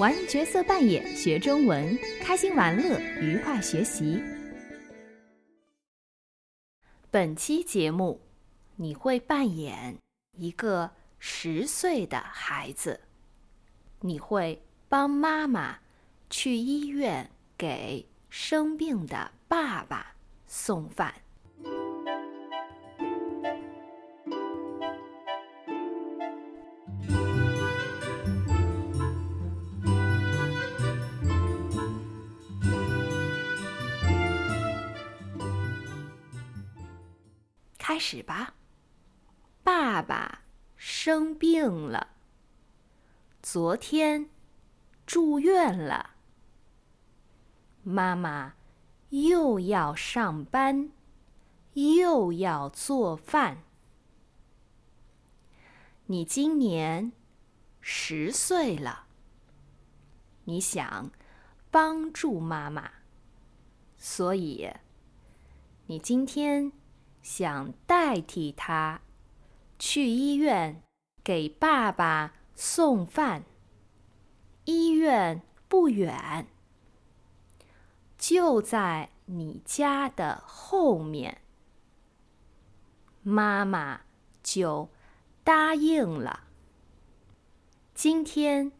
玩角色扮演，学中文，开心玩乐，愉快学习。本期节目，你会扮演一个十岁的孩子，你会帮妈妈去医院给生病的爸爸送饭。开始吧。爸爸生病了，昨天住院了。妈妈又要上班，又要做饭。你今年十岁了，你想帮助妈妈，所以你今天。想代替他去医院给爸爸送饭。医院不远，就在你家的后面。妈妈就答应了。今天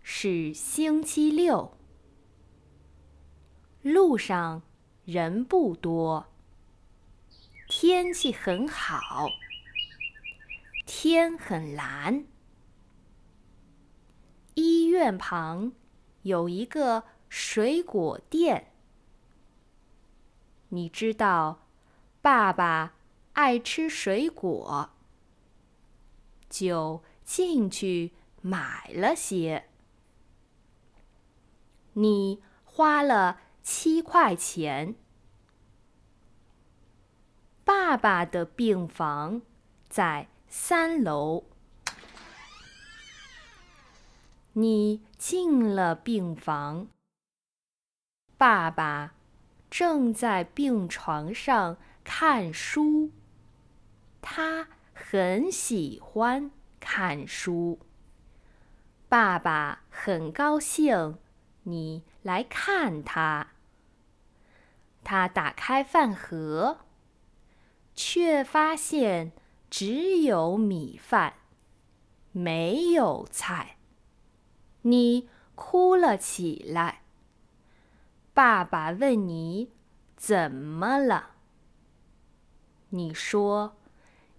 是星期六，路上人不多。天气很好，天很蓝。医院旁有一个水果店。你知道，爸爸爱吃水果，就进去买了些。你花了七块钱。爸爸的病房在三楼。你进了病房，爸爸正在病床上看书。他很喜欢看书。爸爸很高兴你来看他。他打开饭盒。却发现只有米饭，没有菜。你哭了起来。爸爸问你怎么了？你说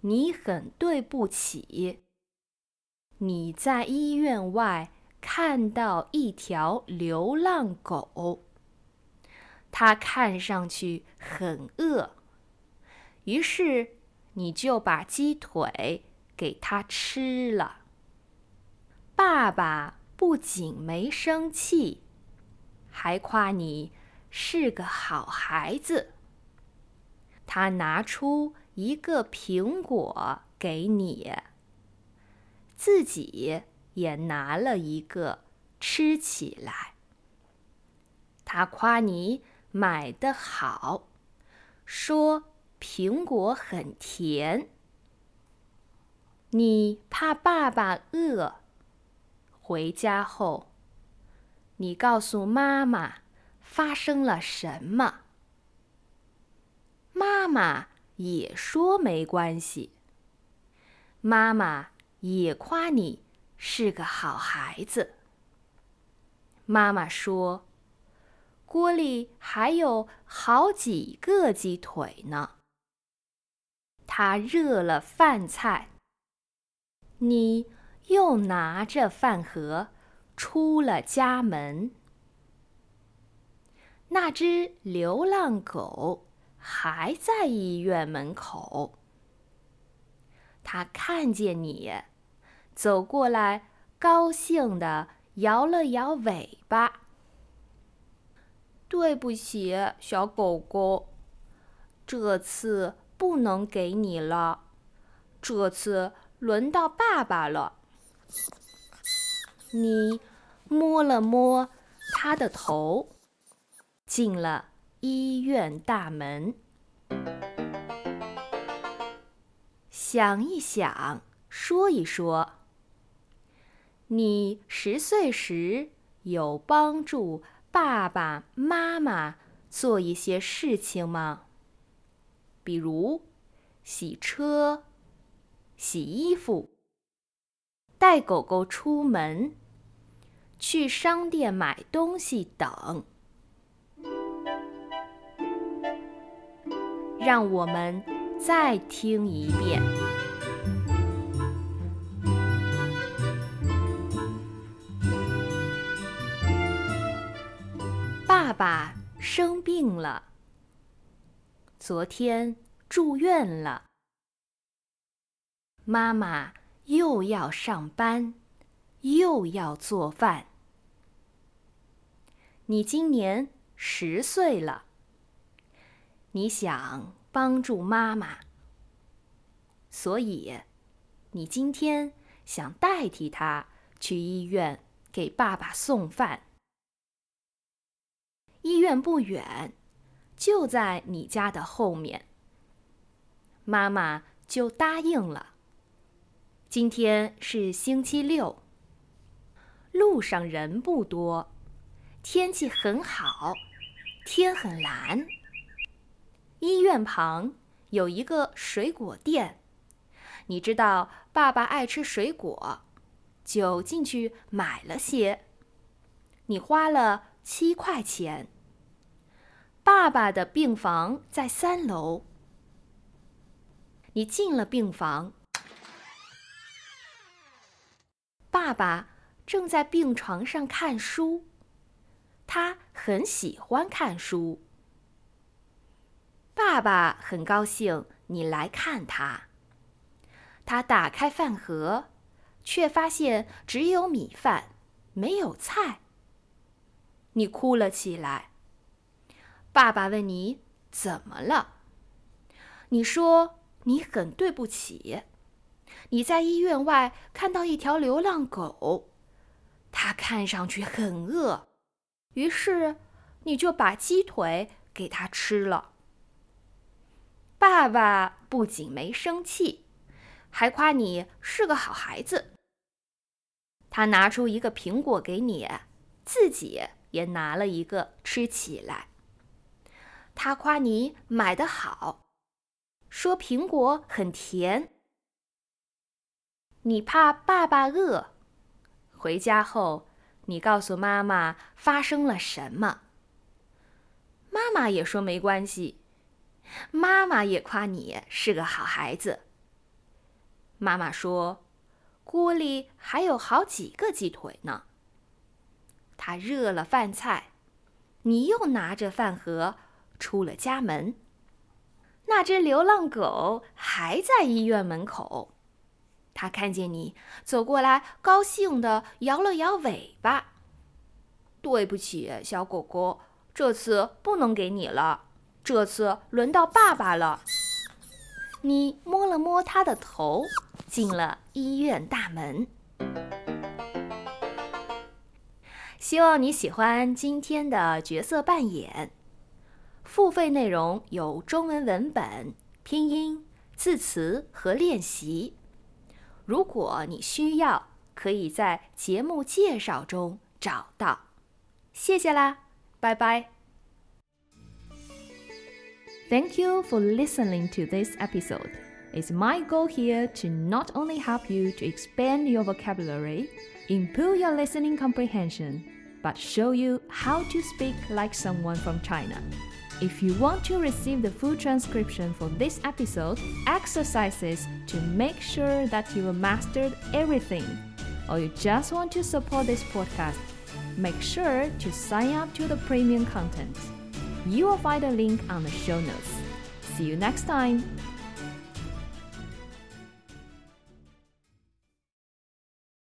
你很对不起。你在医院外看到一条流浪狗，它看上去很饿。于是，你就把鸡腿给他吃了。爸爸不仅没生气，还夸你是个好孩子。他拿出一个苹果给你，自己也拿了一个吃起来。他夸你买的好，说。苹果很甜。你怕爸爸饿，回家后，你告诉妈妈发生了什么。妈妈也说没关系。妈妈也夸你是个好孩子。妈妈说，锅里还有好几个鸡腿呢。他热了饭菜，你又拿着饭盒出了家门。那只流浪狗还在医院门口。它看见你走过来，高兴地摇了摇尾巴。对不起，小狗狗，这次。不能给你了，这次轮到爸爸了。你摸了摸他的头，进了医院大门。想一想，说一说，你十岁时有帮助爸爸妈妈做一些事情吗？比如洗车、洗衣服、带狗狗出门、去商店买东西等。让我们再听一遍。爸爸生病了，昨天住院了。妈妈又要上班，又要做饭。你今年十岁了。你想帮助妈妈，所以你今天想代替她去医院给爸爸送饭。医院不远，就在你家的后面。妈妈就答应了。今天是星期六，路上人不多，天气很好，天很蓝。医院旁有一个水果店，你知道爸爸爱吃水果，就进去买了些。你花了七块钱。爸爸的病房在三楼。你进了病房，爸爸正在病床上看书，他很喜欢看书。爸爸很高兴你来看他。他打开饭盒，却发现只有米饭，没有菜。你哭了起来。爸爸问你怎么了？你说你很对不起。你在医院外看到一条流浪狗，它看上去很饿，于是你就把鸡腿给它吃了。爸爸不仅没生气，还夸你是个好孩子。他拿出一个苹果给你，自己也拿了一个吃起来。他夸你买的好，说苹果很甜。你怕爸爸饿，回家后你告诉妈妈发生了什么。妈妈也说没关系。妈妈也夸你是个好孩子。妈妈说：“锅里还有好几个鸡腿呢。”他热了饭菜，你又拿着饭盒出了家门。那只流浪狗还在医院门口，它看见你走过来，高兴地摇了摇尾巴。“对不起，小狗狗，这次不能给你了。”这次轮到爸爸了。你摸了摸他的头，进了医院大门。希望你喜欢今天的角色扮演。付费内容有中文文本、拼音、字词和练习。如果你需要，可以在节目介绍中找到。谢谢啦，拜拜。Thank you for listening to this episode. It's my goal here to not only help you to expand your vocabulary, improve your listening comprehension, but show you how to speak like someone from China. If you want to receive the full transcription for this episode, exercises to make sure that you mastered everything, or you just want to support this podcast, make sure to sign up to the premium content. You will find a link on the show notes. See you next time!